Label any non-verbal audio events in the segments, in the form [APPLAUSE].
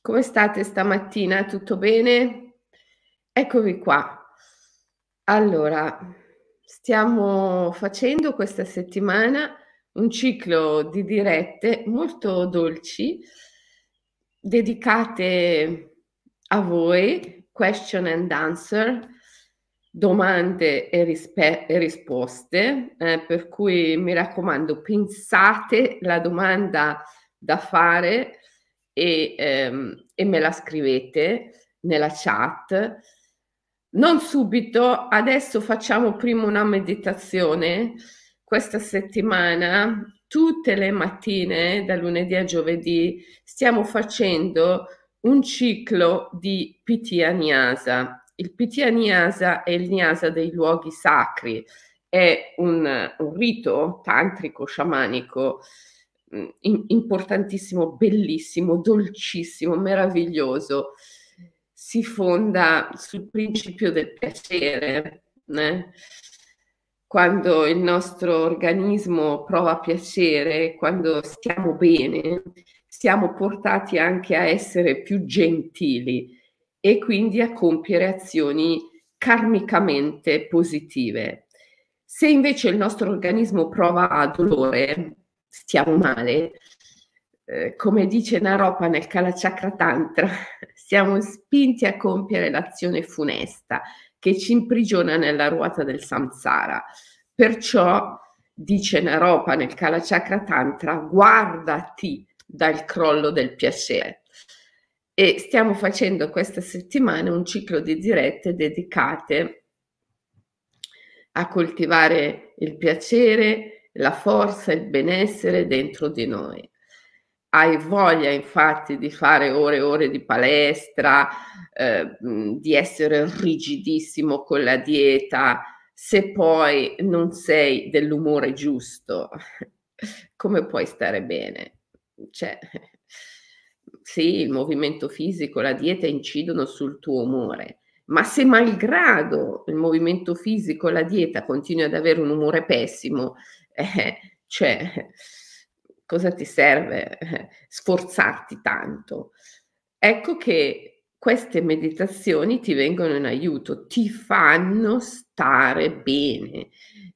come state stamattina? Tutto bene? Eccovi qua. Allora, stiamo facendo questa settimana un ciclo di dirette molto dolci, dedicate a voi, question and answer, domande e, rispe- e risposte, eh, per cui mi raccomando, pensate la domanda da fare e, ehm, e me la scrivete nella chat. Non subito, adesso facciamo prima una meditazione. Questa settimana, tutte le mattine, da lunedì a giovedì, stiamo facendo un ciclo di Pitya Nyasa. Il Pitya Nyasa è il Nyasa dei luoghi sacri, è un, un rito tantrico sciamanico importantissimo, bellissimo, dolcissimo, meraviglioso. Si fonda sul principio del piacere. Né? Quando il nostro organismo prova piacere, quando stiamo bene, siamo portati anche a essere più gentili e quindi a compiere azioni karmicamente positive. Se invece il nostro organismo prova dolore, stiamo male, eh, come dice Naropa nel Kalachakra Tantra, [LAUGHS] siamo spinti a compiere l'azione funesta che ci imprigiona nella ruota del samsara. Perciò, dice Naropa nel Kalachakra Tantra, guardati dal crollo del piacere. E stiamo facendo questa settimana un ciclo di dirette dedicate a coltivare il piacere, la forza e il benessere dentro di noi. Hai voglia infatti di fare ore e ore di palestra, eh, di essere rigidissimo con la dieta, se poi non sei dell'umore giusto, [LAUGHS] come puoi stare bene? Cioè, sì, il movimento fisico, la dieta incidono sul tuo umore, ma se malgrado il movimento fisico, la dieta continui ad avere un umore pessimo, eh, cioè, cosa ti serve eh, sforzarti tanto? Ecco che queste meditazioni ti vengono in aiuto, ti fanno stare bene.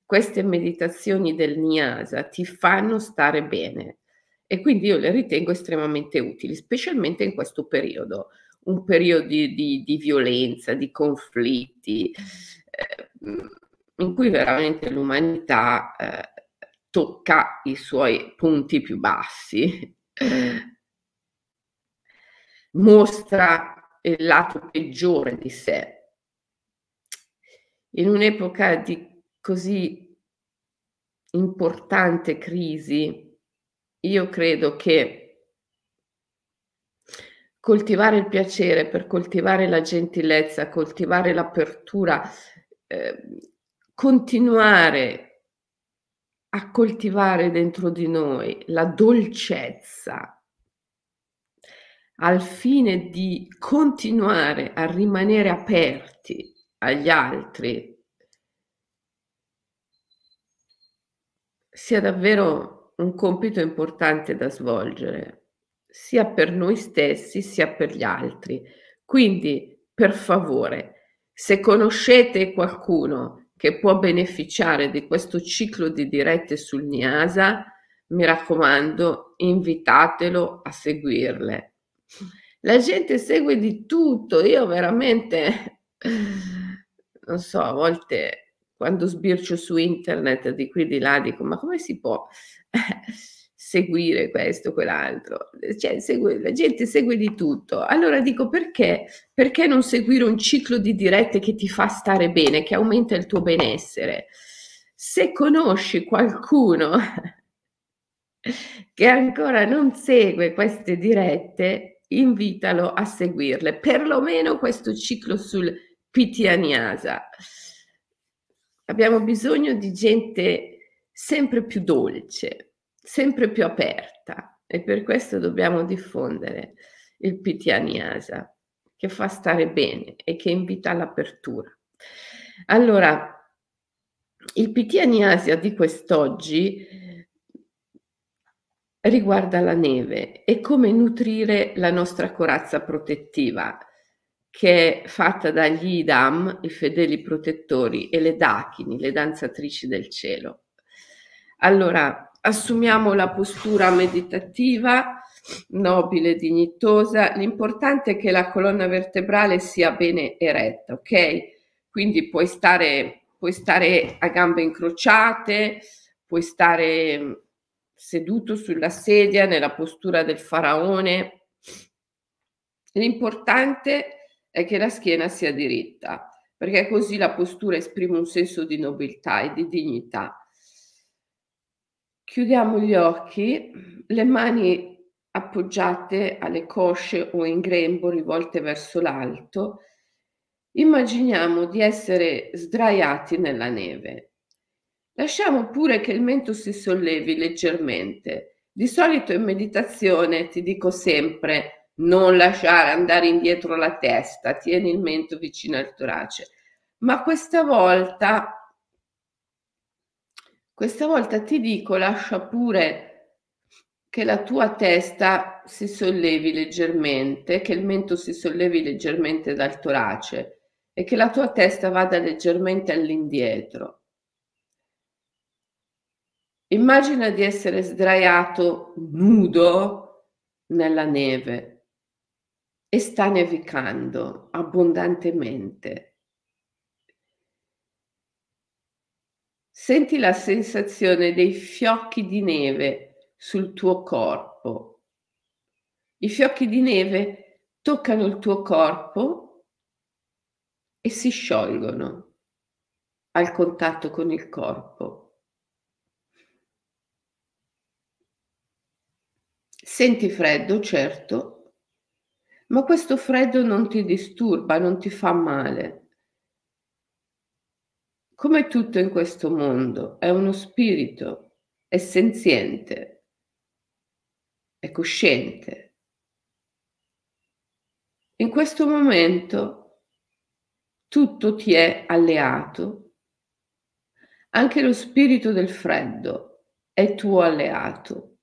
Queste meditazioni del Nyasa ti fanno stare bene e quindi io le ritengo estremamente utili, specialmente in questo periodo, un periodo di, di, di violenza, di conflitti, eh, in cui veramente l'umanità eh, tocca i suoi punti più bassi, mostra il lato peggiore di sé. In un'epoca di così importante crisi, io credo che coltivare il piacere per coltivare la gentilezza, coltivare l'apertura, eh, continuare a coltivare dentro di noi la dolcezza al fine di continuare a rimanere aperti agli altri, sia davvero un compito importante da svolgere, sia per noi stessi sia per gli altri. Quindi, per favore, se conoscete qualcuno che può beneficiare di questo ciclo di dirette sul Niasa, mi raccomando, invitatelo a seguirle. La gente segue di tutto, io veramente, non so, a volte quando sbircio su internet di qui di là dico, ma come si può seguire questo, quell'altro. Cioè, segue, la gente segue di tutto. Allora dico perché? Perché non seguire un ciclo di dirette che ti fa stare bene, che aumenta il tuo benessere? Se conosci qualcuno che ancora non segue queste dirette, invitalo a seguirle, perlomeno questo ciclo sul Pitianiasa. Abbiamo bisogno di gente sempre più dolce, sempre più aperta e per questo dobbiamo diffondere il Pitaniasa che fa stare bene e che invita all'apertura. Allora, il Pitaniasia di quest'oggi riguarda la neve e come nutrire la nostra corazza protettiva, che è fatta dagli idam, i fedeli protettori, e le dachini, le danzatrici del cielo. Allora, assumiamo la postura meditativa, nobile, dignitosa. L'importante è che la colonna vertebrale sia bene eretta, ok? Quindi puoi stare, puoi stare a gambe incrociate, puoi stare seduto sulla sedia nella postura del faraone. L'importante è che la schiena sia diritta, perché così la postura esprime un senso di nobiltà e di dignità. Chiudiamo gli occhi, le mani appoggiate alle cosce o in grembo rivolte verso l'alto. Immaginiamo di essere sdraiati nella neve. Lasciamo pure che il mento si sollevi leggermente. Di solito in meditazione ti dico sempre non lasciare andare indietro la testa, tieni il mento vicino al torace. Ma questa volta, questa volta ti dico lascia pure che la tua testa si sollevi leggermente, che il mento si sollevi leggermente dal torace e che la tua testa vada leggermente all'indietro. Immagina di essere sdraiato nudo nella neve e sta nevicando abbondantemente. Senti la sensazione dei fiocchi di neve sul tuo corpo. I fiocchi di neve toccano il tuo corpo e si sciolgono al contatto con il corpo. Senti freddo, certo, ma questo freddo non ti disturba, non ti fa male. Come tutto in questo mondo, è uno spirito, è senziente, è cosciente. In questo momento tutto ti è alleato, anche lo spirito del freddo è tuo alleato.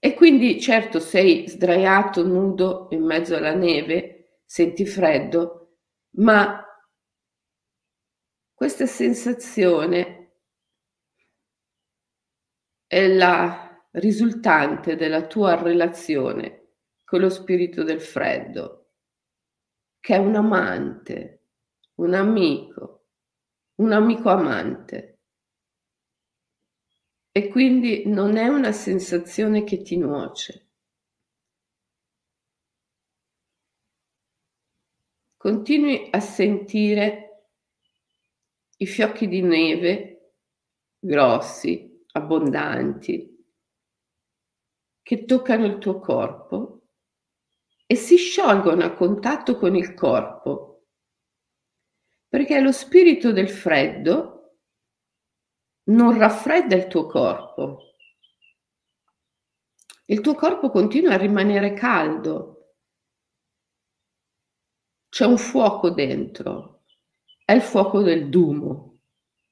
E quindi certo sei sdraiato nudo in mezzo alla neve, senti freddo, ma questa sensazione è la risultante della tua relazione con lo spirito del freddo, che è un amante, un amico, un amico amante e quindi non è una sensazione che ti nuoce. Continui a sentire i fiocchi di neve grossi, abbondanti, che toccano il tuo corpo e si sciolgono a contatto con il corpo, perché lo spirito del freddo non raffredda il tuo corpo. Il tuo corpo continua a rimanere caldo. C'è un fuoco dentro, è il fuoco del dumo,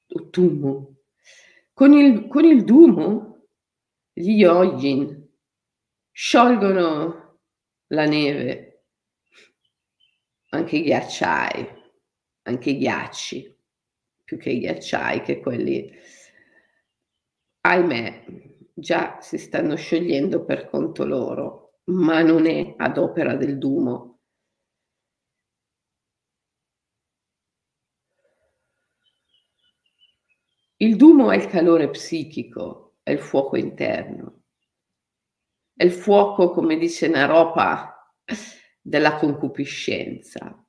o tumo. Con il, con il dumo gli yogin sciolgono la neve, anche i ghiacciai, anche i ghiacci, più che i ghiacciai, che quelli ahimè, già si stanno sciogliendo per conto loro, ma non è ad opera del Dumo. Il Dumo è il calore psichico, è il fuoco interno, è il fuoco, come dice Naropa, della concupiscenza,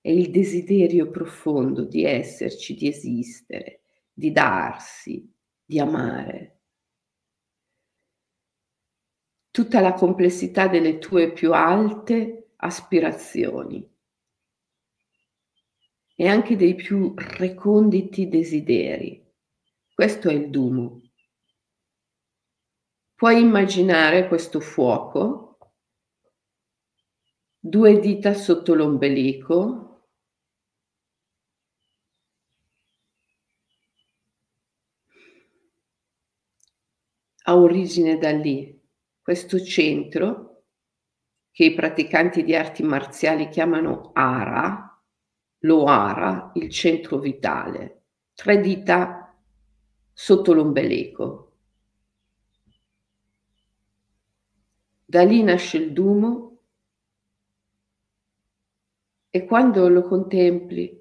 è il desiderio profondo di esserci, di esistere, di darsi, di amare. Tutta la complessità delle tue più alte aspirazioni e anche dei più reconditi desideri. Questo è il Dumu. Puoi immaginare questo fuoco, due dita sotto l'ombelico, ha origine da lì. Questo centro, che i praticanti di arti marziali chiamano Ara, lo Ara, il centro vitale, tre dita sotto l'ombelico. Da lì nasce il Dumo e quando lo contempli,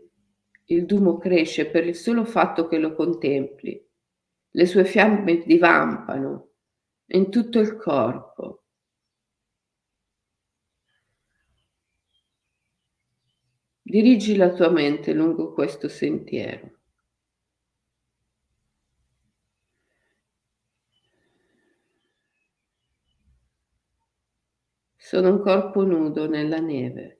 il Dumo cresce per il solo fatto che lo contempli. Le sue fiamme divampano in tutto il corpo. Dirigi la tua mente lungo questo sentiero. Sono un corpo nudo nella neve.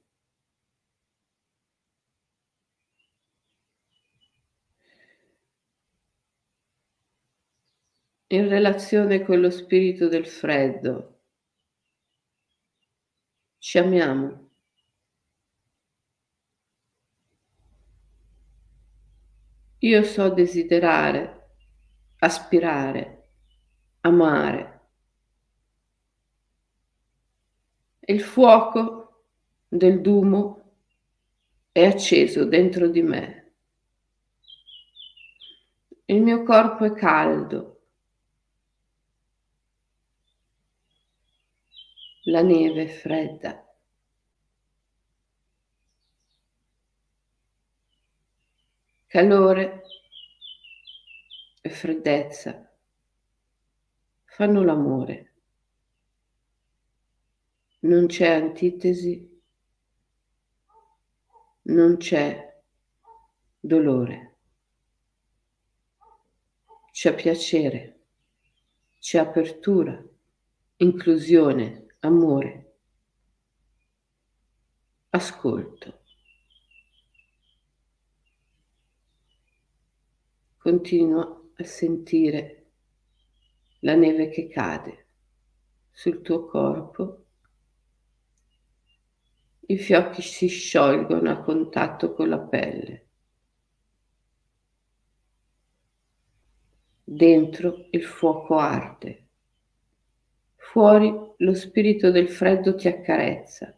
in relazione con lo spirito del freddo. Ci amiamo. Io so desiderare, aspirare, amare. Il fuoco del Dumo è acceso dentro di me. Il mio corpo è caldo La neve è fredda. Calore e freddezza fanno l'amore. Non c'è antitesi, non c'è dolore. C'è piacere, c'è apertura, inclusione, amore, ascolto. Continua a sentire la neve che cade sul tuo corpo. I fiocchi si sciolgono a contatto con la pelle. Dentro il fuoco arde. Fuori lo spirito del freddo ti accarezza.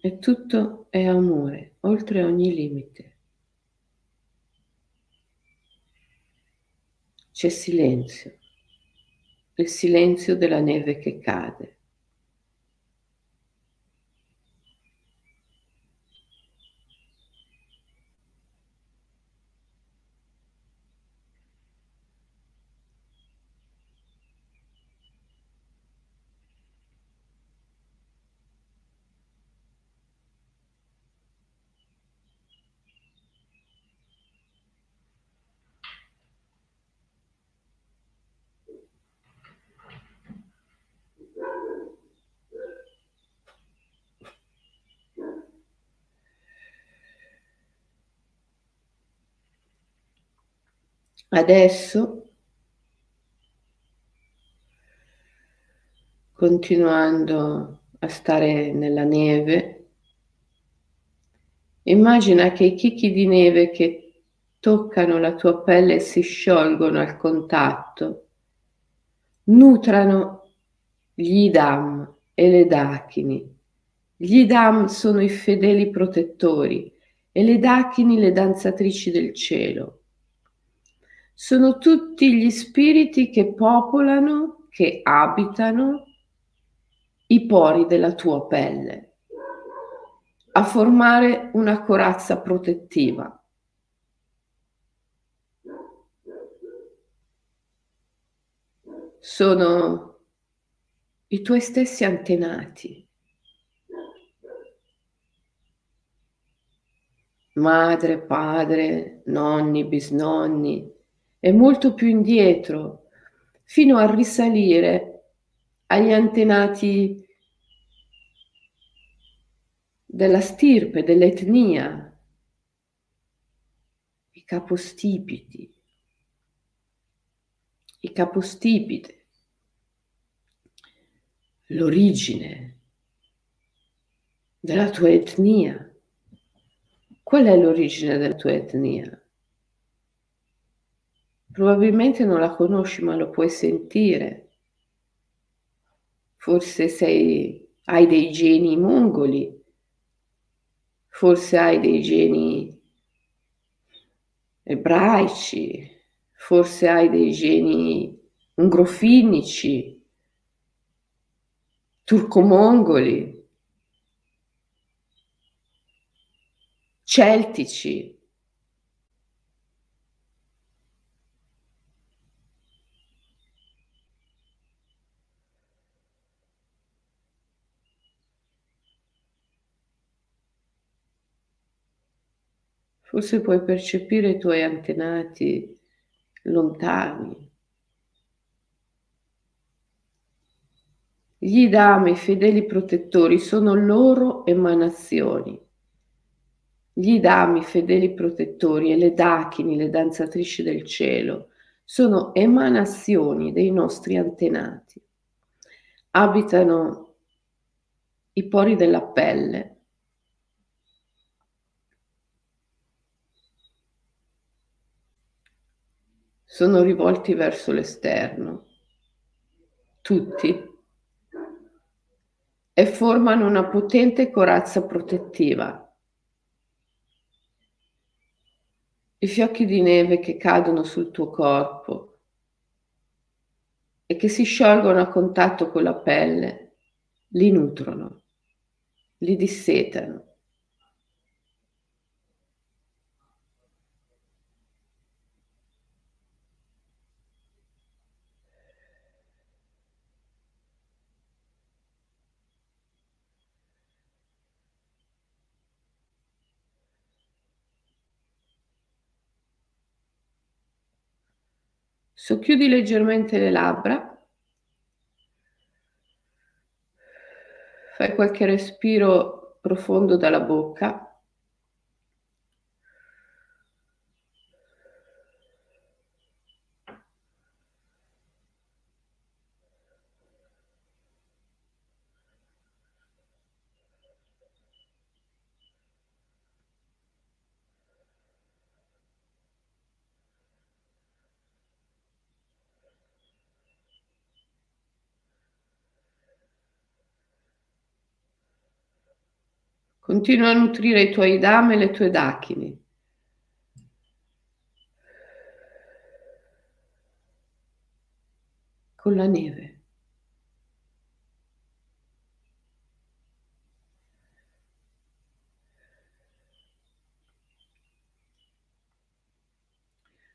E tutto è amore, oltre ogni limite. C'è silenzio, il silenzio della neve che cade. Adesso, continuando a stare nella neve, immagina che i chicchi di neve che toccano la tua pelle e si sciolgono al contatto, nutrano gli idam e le dachini. Gli idam sono i fedeli protettori e le dachini le danzatrici del cielo sono tutti gli spiriti che popolano, che abitano i pori della tua pelle, a formare una corazza protettiva. Sono i tuoi stessi antenati. Madre, padre, nonni, bisnonni, e molto più indietro, fino a risalire agli antenati della stirpe, dell'etnia, i capostipiti, i capostipite, l'origine della tua etnia. Qual è l'origine della tua etnia? Probabilmente non la conosci, ma lo puoi sentire. Forse sei, hai dei geni mongoli, forse hai dei geni ebraici, forse hai dei geni ungrofinici, turcomongoli, celtici. Forse puoi percepire i tuoi antenati lontani. Gli dami, fedeli protettori, sono loro emanazioni. Gli dami, fedeli protettori, e le dachini, le danzatrici del cielo, sono emanazioni dei nostri antenati. Abitano i pori della pelle, sono rivolti verso l'esterno, tutti, e formano una potente corazza protettiva. I fiocchi di neve che cadono sul tuo corpo e che si sciolgono a contatto con la pelle li nutrono, li dissetano Socchiudi leggermente le labbra, fai qualche respiro profondo dalla bocca. Continua a nutrire i tuoi dame e le tue dachini. Con la neve.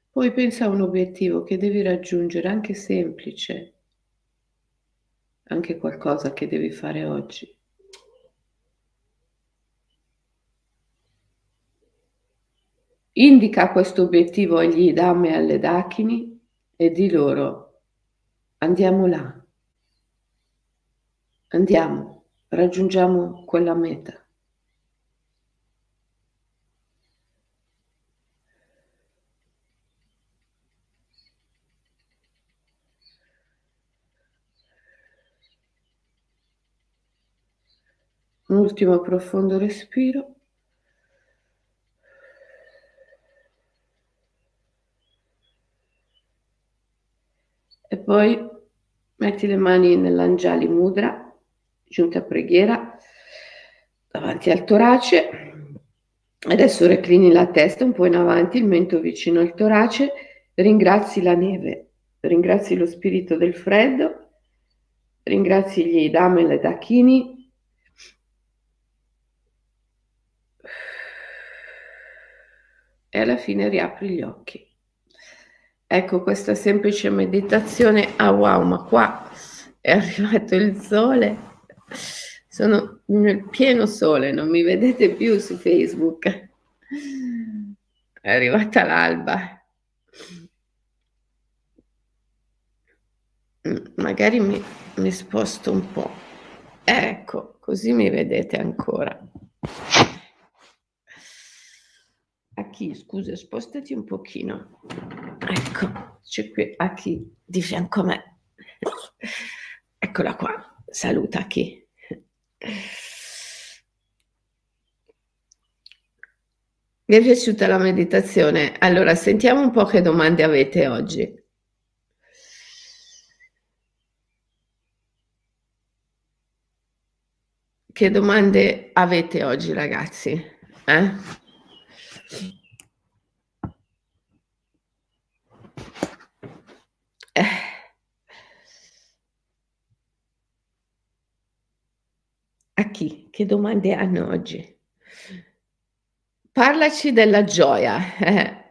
Poi pensa a un obiettivo che devi raggiungere, anche semplice, anche qualcosa che devi fare oggi. Indica questo obiettivo agli Idam e alle Dakini e di loro andiamo là, andiamo, raggiungiamo quella meta. Un ultimo profondo respiro. Poi metti le mani nell'angiali mudra, giunta a preghiera, davanti al torace. Adesso reclini la testa un po' in avanti, il mento vicino al torace, ringrazi la neve, ringrazi lo spirito del freddo, ringrazi gli dame e le dachini. E alla fine riapri gli occhi. Ecco questa semplice meditazione. Ah wow, ma qua è [LAUGHS] arrivato il sole. Sono nel pieno sole, non mi vedete più su Facebook. È arrivata l'alba. Mm, magari mi, mi sposto un po'. Ecco, così mi vedete ancora. A chi? Scusa, spostati un pochino. Ecco, c'è qui a chi di fianco a me. Eccola qua. Saluta chi. Vi è piaciuta la meditazione? Allora, sentiamo un po' che domande avete oggi. Che domande avete oggi, ragazzi? Eh? Eh. A chi? Che domande hanno oggi? Parlaci della gioia. Eh.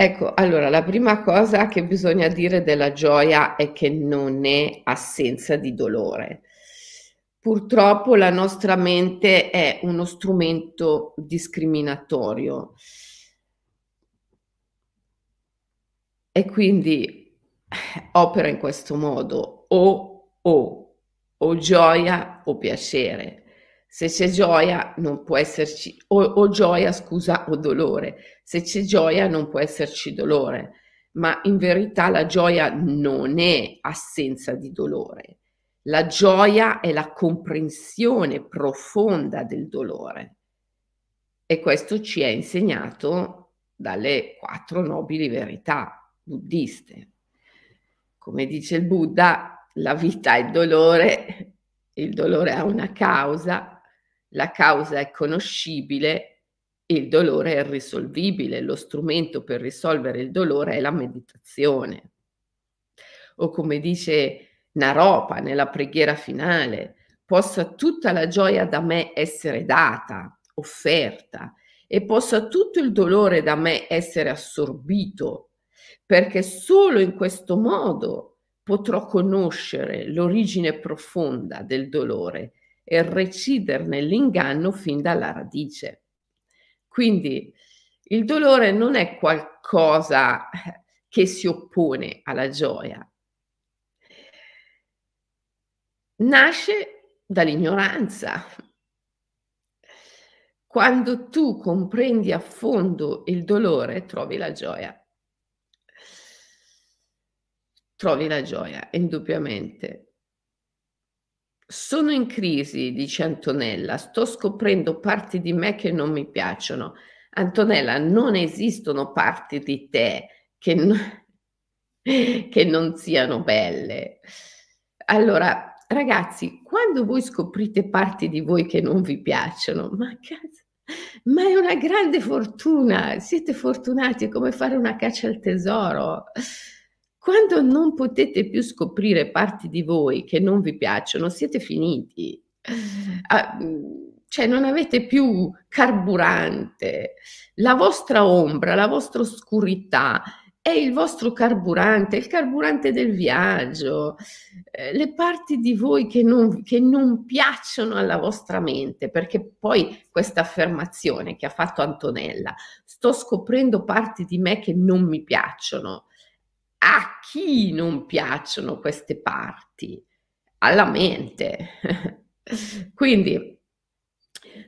Ecco, allora la prima cosa che bisogna dire della gioia è che non è assenza di dolore. Purtroppo la nostra mente è uno strumento discriminatorio e quindi opera in questo modo o o o gioia o piacere. Se c'è gioia non può esserci, o, o gioia scusa, o dolore. Se c'è gioia non può esserci dolore, ma in verità la gioia non è assenza di dolore. La gioia è la comprensione profonda del dolore. E questo ci è insegnato dalle quattro nobili verità buddiste. Come dice il Buddha, la vita è dolore, il dolore ha una causa, la causa è conoscibile, il dolore è risolvibile, lo strumento per risolvere il dolore è la meditazione. O come dice Naropa nella preghiera finale, possa tutta la gioia da me essere data, offerta, e possa tutto il dolore da me essere assorbito, perché solo in questo modo potrò conoscere l'origine profonda del dolore e reciderne l'inganno fin dalla radice. Quindi il dolore non è qualcosa che si oppone alla gioia. Nasce dall'ignoranza. Quando tu comprendi a fondo il dolore, trovi la gioia. Trovi la gioia, indubbiamente. Sono in crisi, dice Antonella, sto scoprendo parti di me che non mi piacciono. Antonella, non esistono parti di te che, no, [LAUGHS] che non siano belle. Allora, ragazzi, quando voi scoprite parti di voi che non vi piacciono, ma cazzo, ma è una grande fortuna, siete fortunati, è come fare una caccia al tesoro. Quando non potete più scoprire parti di voi che non vi piacciono, siete finiti. Ah, cioè non avete più carburante. La vostra ombra, la vostra oscurità è il vostro carburante, il carburante del viaggio, eh, le parti di voi che non, che non piacciono alla vostra mente, perché poi questa affermazione che ha fatto Antonella, sto scoprendo parti di me che non mi piacciono, a chi non piacciono queste parti? Alla mente. [LAUGHS] Quindi,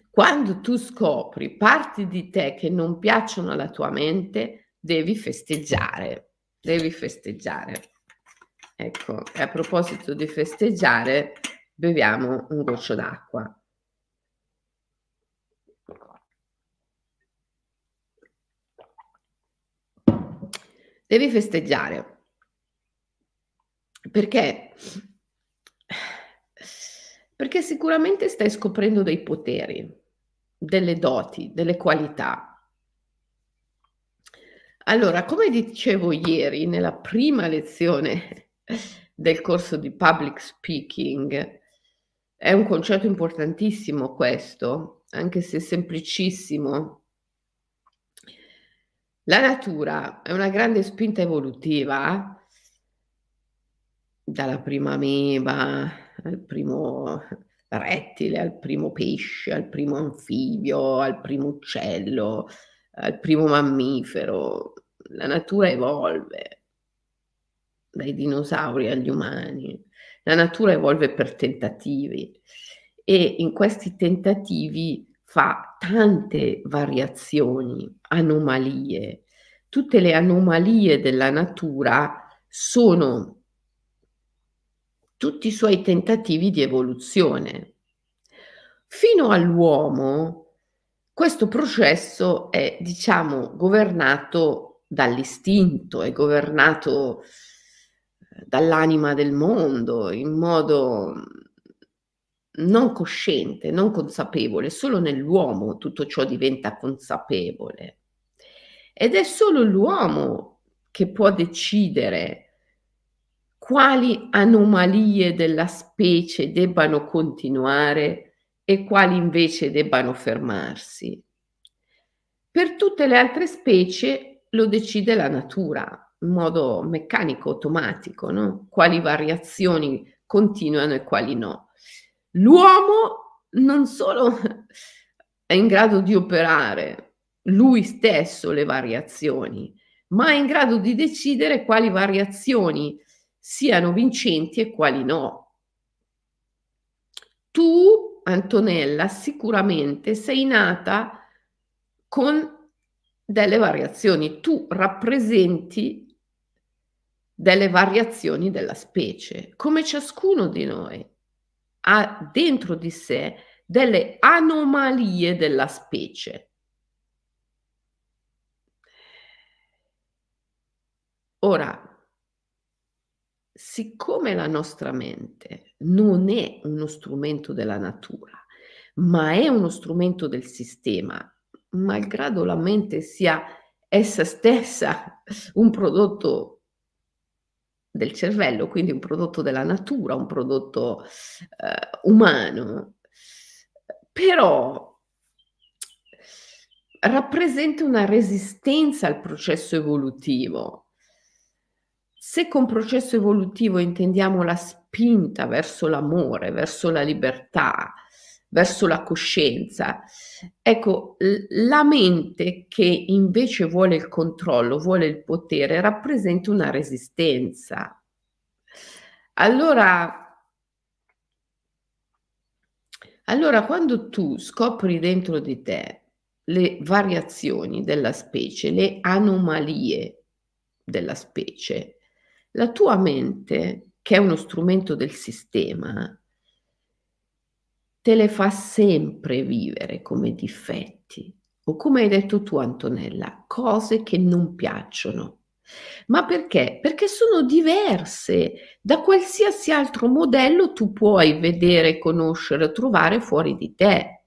quando tu scopri parti di te che non piacciono alla tua mente, devi festeggiare, devi festeggiare. Ecco, e a proposito di festeggiare, beviamo un goccio d'acqua. Devi festeggiare. Perché? Perché sicuramente stai scoprendo dei poteri, delle doti, delle qualità. Allora, come dicevo ieri nella prima lezione del corso di public speaking, è un concetto importantissimo questo, anche se semplicissimo, la natura è una grande spinta evolutiva, dalla prima ameba al primo rettile, al primo pesce, al primo anfibio, al primo uccello, al primo mammifero. La natura evolve dai dinosauri agli umani. La natura evolve per tentativi e in questi tentativi fa tante variazioni, anomalie. Tutte le anomalie della natura sono tutti i suoi tentativi di evoluzione. Fino all'uomo, questo processo è, diciamo, governato dall'istinto, è governato eh, dall'anima del mondo in modo non cosciente, non consapevole, solo nell'uomo tutto ciò diventa consapevole. Ed è solo l'uomo che può decidere quali anomalie della specie debbano continuare e quali invece debbano fermarsi. Per tutte le altre specie lo decide la natura in modo meccanico, automatico, no? quali variazioni continuano e quali no. L'uomo non solo è in grado di operare lui stesso le variazioni, ma è in grado di decidere quali variazioni siano vincenti e quali no. Tu Antonella, sicuramente sei nata con delle variazioni, tu rappresenti delle variazioni della specie, come ciascuno di noi ha dentro di sé delle anomalie della specie. Ora, siccome la nostra mente non è uno strumento della natura, ma è uno strumento del sistema, malgrado la mente sia essa stessa un prodotto del cervello, quindi un prodotto della natura, un prodotto eh, umano, però rappresenta una resistenza al processo evolutivo se con processo evolutivo intendiamo la spinta verso l'amore, verso la libertà, verso la coscienza, ecco, la mente che invece vuole il controllo, vuole il potere, rappresenta una resistenza. Allora, allora quando tu scopri dentro di te le variazioni della specie, le anomalie della specie, la tua mente, che è uno strumento del sistema, te le fa sempre vivere come difetti o come hai detto tu Antonella, cose che non piacciono. Ma perché? Perché sono diverse da qualsiasi altro modello tu puoi vedere, conoscere, trovare fuori di te.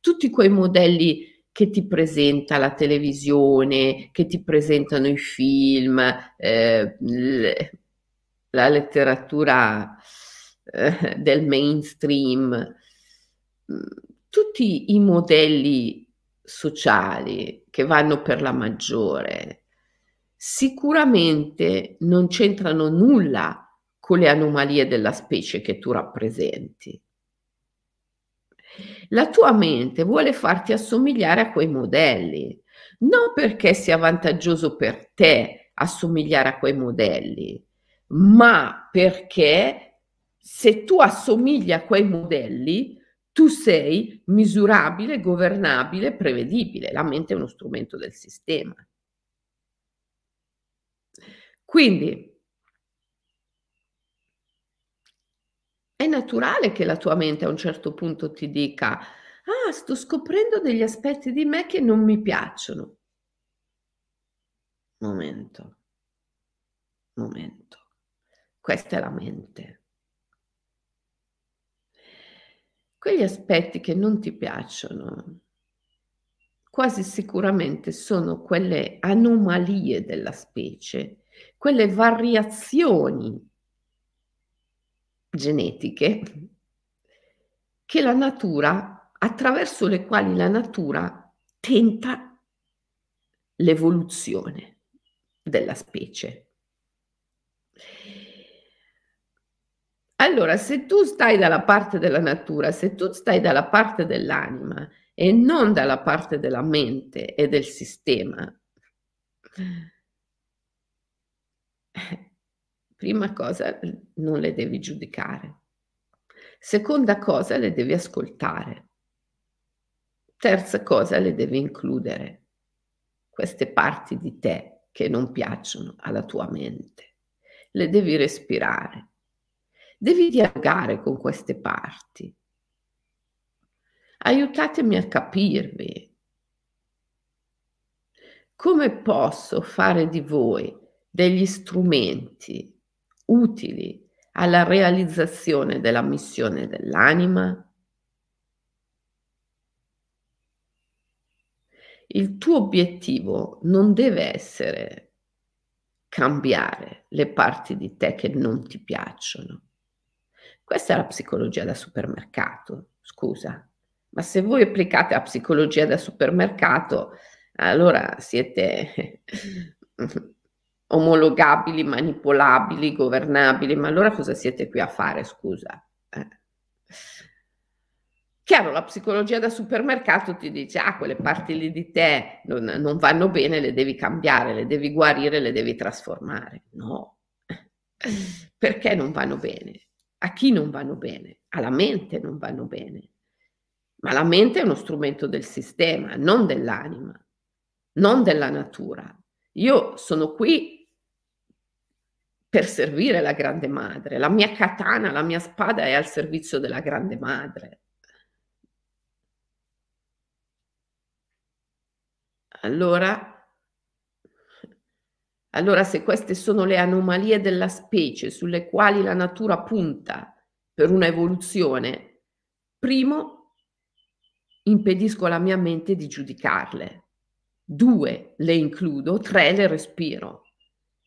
Tutti quei modelli che ti presenta la televisione, che ti presentano i film, eh, la letteratura eh, del mainstream, mm, tutti i modelli sociali che vanno per la maggiore, sicuramente non c'entrano nulla con le anomalie della specie che tu rappresenti. La tua mente vuole farti assomigliare a quei modelli, non perché sia vantaggioso per te assomigliare a quei modelli, ma perché se tu assomigli a quei modelli, tu sei misurabile, governabile, prevedibile. La mente è uno strumento del sistema. Quindi È naturale che la tua mente a un certo punto ti dica: "Ah, sto scoprendo degli aspetti di me che non mi piacciono". Momento. Momento. Questa è la mente. Quegli aspetti che non ti piacciono quasi sicuramente sono quelle anomalie della specie, quelle variazioni genetiche che la natura, attraverso le quali la natura tenta l'evoluzione della specie. Allora, se tu stai dalla parte della natura, se tu stai dalla parte dell'anima e non dalla parte della mente e del sistema, Prima cosa, non le devi giudicare. Seconda cosa, le devi ascoltare. Terza cosa, le devi includere. Queste parti di te che non piacciono alla tua mente. Le devi respirare. Devi dialogare con queste parti. Aiutatemi a capirvi. come posso fare di voi degli strumenti utili alla realizzazione della missione dell'anima? Il tuo obiettivo non deve essere cambiare le parti di te che non ti piacciono. Questa è la psicologia da supermercato, scusa. Ma se voi applicate la psicologia da supermercato, allora siete omologabili, manipolabili, governabili, ma allora cosa siete qui a fare, scusa? Eh. Chiaro, la psicologia da supermercato ti dice, ah, quelle parti lì di te non, non vanno bene, le devi cambiare, le devi guarire, le devi trasformare. No, [LAUGHS] perché non vanno bene? A chi non vanno bene? Alla mente non vanno bene. Ma la mente è uno strumento del sistema, non dell'anima, non della natura. Io sono qui per servire la grande madre. La mia katana, la mia spada è al servizio della grande madre. Allora, allora se queste sono le anomalie della specie sulle quali la natura punta per una evoluzione, primo impedisco alla mia mente di giudicarle. Due, le includo, tre, le respiro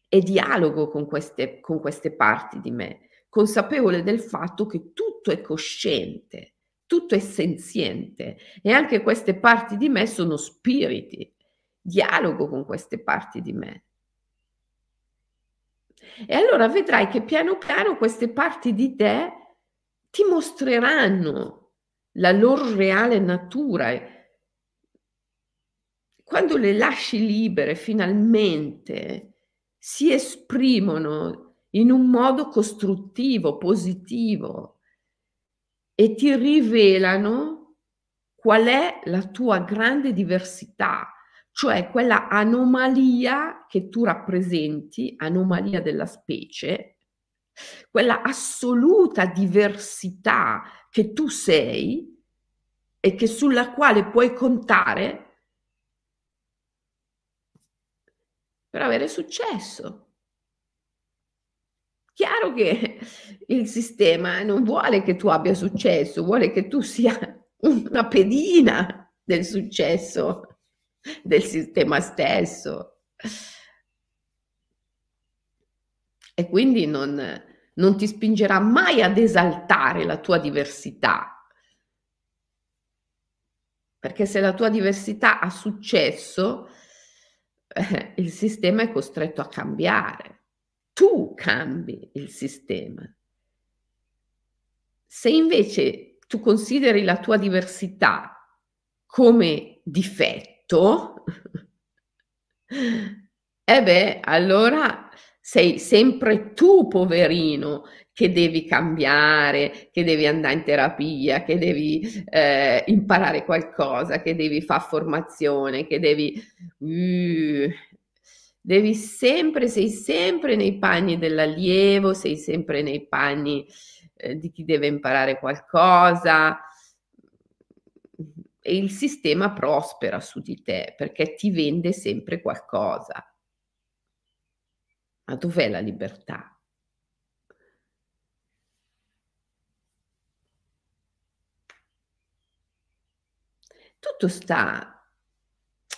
e dialogo con queste, con queste parti di me, consapevole del fatto che tutto è cosciente, tutto è senziente e anche queste parti di me sono spiriti. Dialogo con queste parti di me. E allora vedrai che piano piano queste parti di te ti mostreranno la loro reale natura. Quando le lasci libere, finalmente si esprimono in un modo costruttivo, positivo e ti rivelano qual è la tua grande diversità, cioè quella anomalia che tu rappresenti, anomalia della specie, quella assoluta diversità che tu sei e che sulla quale puoi contare per avere successo. Chiaro che il sistema non vuole che tu abbia successo, vuole che tu sia una pedina del successo del sistema stesso. E quindi non, non ti spingerà mai ad esaltare la tua diversità. Perché se la tua diversità ha successo, eh, [LAUGHS] il sistema è costretto a cambiare. Tu cambi il sistema. Se invece tu consideri la tua diversità come difetto, [LAUGHS] e beh, allora sei sempre tu, poverino, che devi cambiare, che devi andare in terapia, che devi eh, imparare qualcosa, che devi fare formazione, che devi... Uh, devi sempre, sei sempre nei panni dell'allievo, sei sempre nei panni eh, di chi deve imparare qualcosa e il sistema prospera su di te perché ti vende sempre qualcosa. Ma dov'è la libertà? Tutto sta,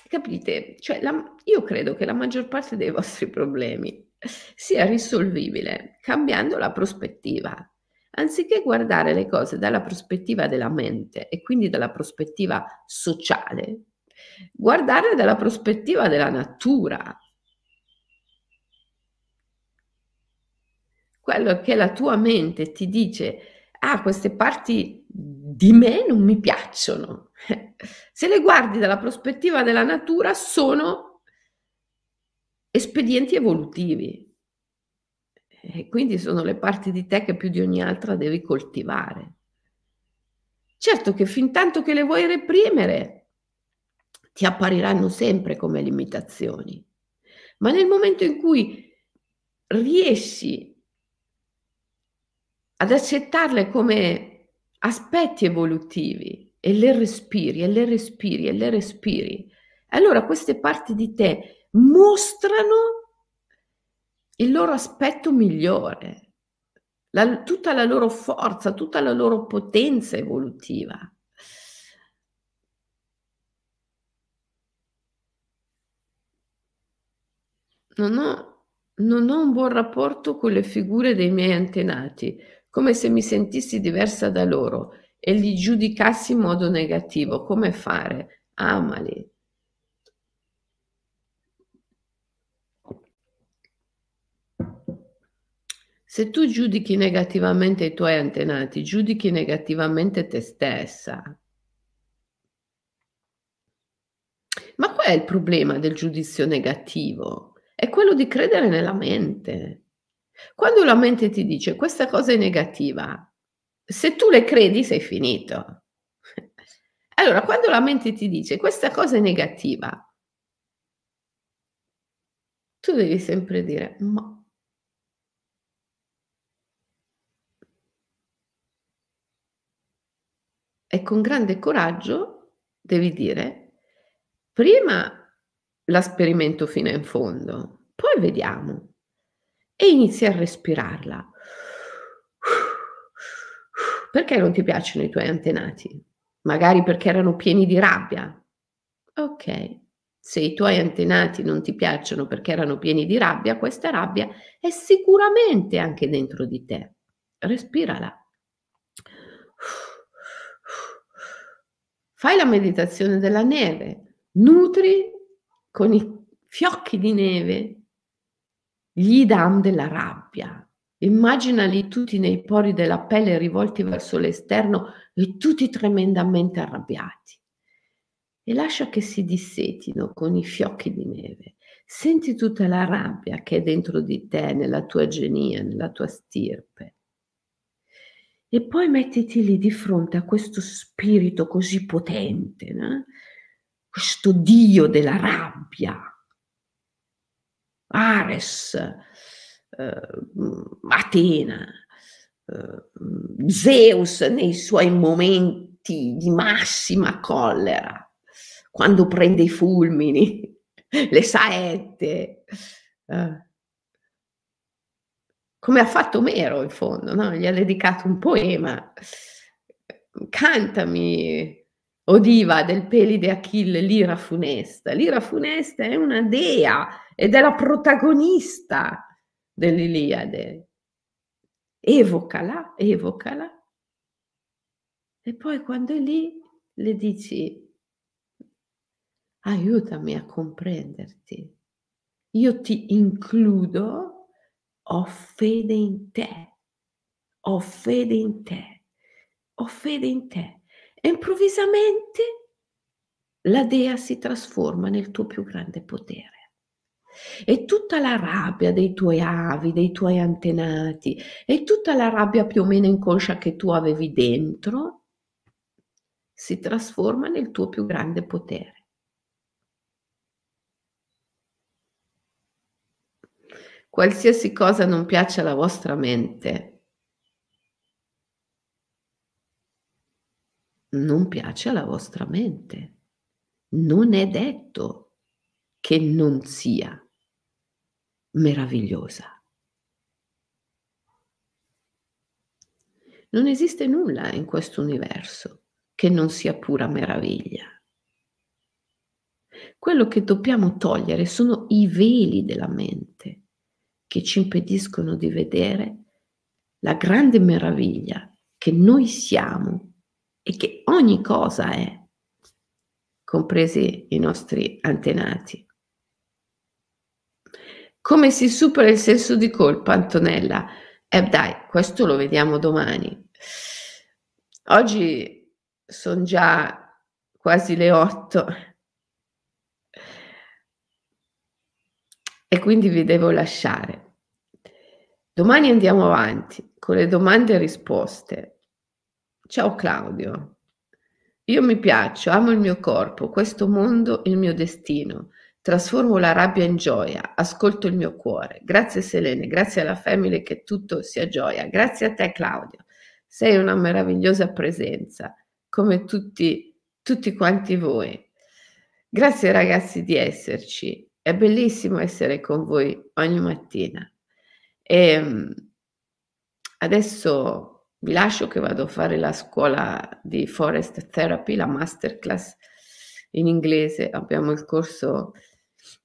capite? Cioè, la, io credo che la maggior parte dei vostri problemi sia risolvibile cambiando la prospettiva. Anziché guardare le cose dalla prospettiva della mente e quindi dalla prospettiva sociale, guardare dalla prospettiva della natura, quello che la tua mente ti dice, ah, queste parti di me non mi piacciono. [LAUGHS] Se le guardi dalla prospettiva della natura, sono espedienti evolutivi. E quindi sono le parti di te che più di ogni altra devi coltivare. Certo che fin tanto che le vuoi reprimere, ti appariranno sempre come limitazioni. Ma nel momento in cui riesci ad accettarle come aspetti evolutivi e le respiri e le respiri e le respiri, Allora queste parti di te mostrano il loro aspetto migliore, la, tutta la loro forza, tutta la loro potenza evolutiva. Non ho, non ho un buon rapporto con le figure dei miei antenati, come se mi sentissi diversa da loro e li giudicassi in modo negativo. Come fare? Amali. Se tu giudichi negativamente i tuoi antenati, giudichi negativamente te stessa. Ma qual è il problema del giudizio negativo? È quello di credere nella mente. Quando la mente ti dice questa cosa è negativa, se tu le credi sei finito. [LAUGHS] Allora, quando la mente ti dice questa cosa è negativa, tu devi sempre dire ma E con grande coraggio devi dire, prima la sperimento fino in fondo, poi vediamo. E inizi a respirarla. Perché non ti piacciono i tuoi antenati? Magari perché erano pieni di rabbia. Ok, se i tuoi antenati non ti piacciono perché erano pieni di rabbia, questa rabbia è sicuramente anche dentro di te. Respirala. Fai la meditazione della neve, nutri con i fiocchi di neve gli idam della rabbia. Immaginali tutti nei pori della pelle rivolti verso l'esterno e tutti tremendamente arrabbiati. E lascia che si dissetino con i fiocchi di neve. Senti tutta la rabbia che è dentro di te, nella tua genia, nella tua stirpe. E poi mettiti lì di fronte a questo spirito così potente, no? questo dio della rabbia, Ares, eh, Atena, eh, Zeus nei suoi momenti di massima collera, quando prende i fulmini, [LAUGHS] le saette. Eh, come ha fatto Omero in fondo, no? gli ha dedicato un poema. Cantami, o diva del pelide Achille, l'ira funesta. L'ira funesta è una dea ed è la protagonista dell'Iliade. Evocala, evocala. E poi quando è lì le dici, aiutami a comprenderti. Io ti includo ho fede in te, ho fede in te, ho fede in te. E improvvisamente la dea si trasforma nel tuo più grande potere. E tutta la rabbia dei tuoi avi, dei tuoi antenati, e tutta la rabbia più o meno inconscia che tu avevi dentro, si trasforma nel tuo più grande potere. Qualsiasi cosa non piace alla vostra mente, non piace alla vostra mente. Non è detto che non sia meravigliosa. Non esiste nulla in questo universo che non sia pura meraviglia. Quello che dobbiamo togliere sono i veli della mente che ci impediscono di vedere la grande meraviglia che noi siamo e che ogni cosa è, compresi i nostri antenati. Come si supera il senso di colpa, Antonella? Eh dai, questo lo vediamo domani. Oggi sono già quasi le otto e quindi vi devo lasciare. Domani andiamo avanti con le domande e risposte. Ciao Claudio, io mi piaccio, amo il mio corpo, questo mondo, il mio destino. Trasformo la rabbia in gioia, ascolto il mio cuore. Grazie Selene, grazie alla famiglia che tutto sia gioia. Grazie a te Claudio, sei una meravigliosa presenza, come tutti, tutti quanti voi. Grazie ragazzi di esserci. È bellissimo essere con voi ogni mattina. E ehm, adesso vi lascio che vado a fare la scuola di Forest Therapy, la masterclass in inglese. Abbiamo il corso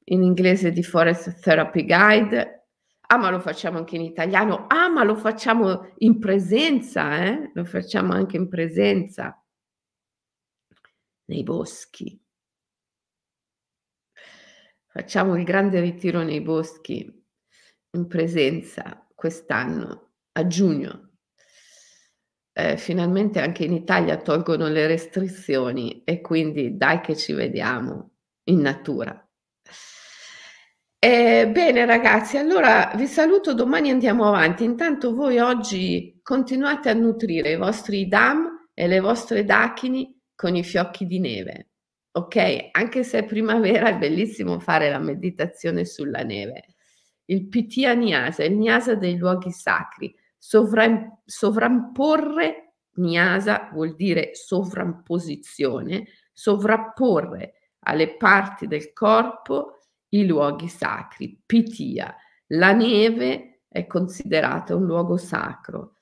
in inglese di Forest Therapy Guide. Ah, ma lo facciamo anche in italiano. Ah, ma lo facciamo in presenza, eh? Lo facciamo anche in presenza nei boschi. Facciamo il grande ritiro nei boschi in presenza quest'anno, a giugno. Eh, finalmente anche in Italia tolgono le restrizioni e quindi dai che ci vediamo in natura. Eh, bene ragazzi, allora vi saluto, domani andiamo avanti. Intanto voi oggi continuate a nutrire i vostri dam e le vostre dachini con i fiocchi di neve ok? Anche se è primavera è bellissimo fare la meditazione sulla neve. Il Pitya Nyasa, il Nyasa dei luoghi sacri, sovram- sovramporre, Nyasa vuol dire sovramposizione, sovrapporre alle parti del corpo i luoghi sacri. Pitya, la neve è considerata un luogo sacro.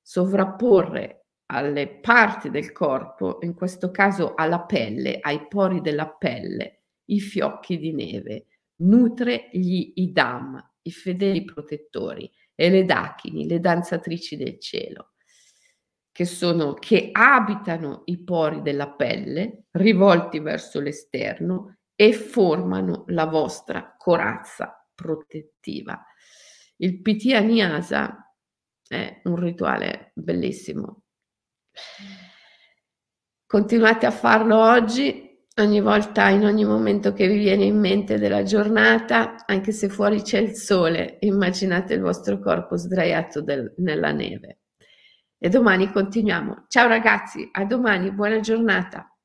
Sovrapporre alle parti del corpo, in questo caso alla pelle, ai pori della pelle, i fiocchi di neve, nutre gli idam, i fedeli protettori, e le dachini, le danzatrici del cielo, che sono che abitano i pori della pelle, rivolti verso l'esterno e formano la vostra corazza protettiva. Il Pitya Nyasa è un rituale bellissimo Continuate a farlo oggi, ogni volta, in ogni momento che vi viene in mente della giornata, anche se fuori c'è il sole, immaginate il vostro corpo sdraiato del, nella neve. E domani continuiamo. Ciao ragazzi, a domani, buona giornata.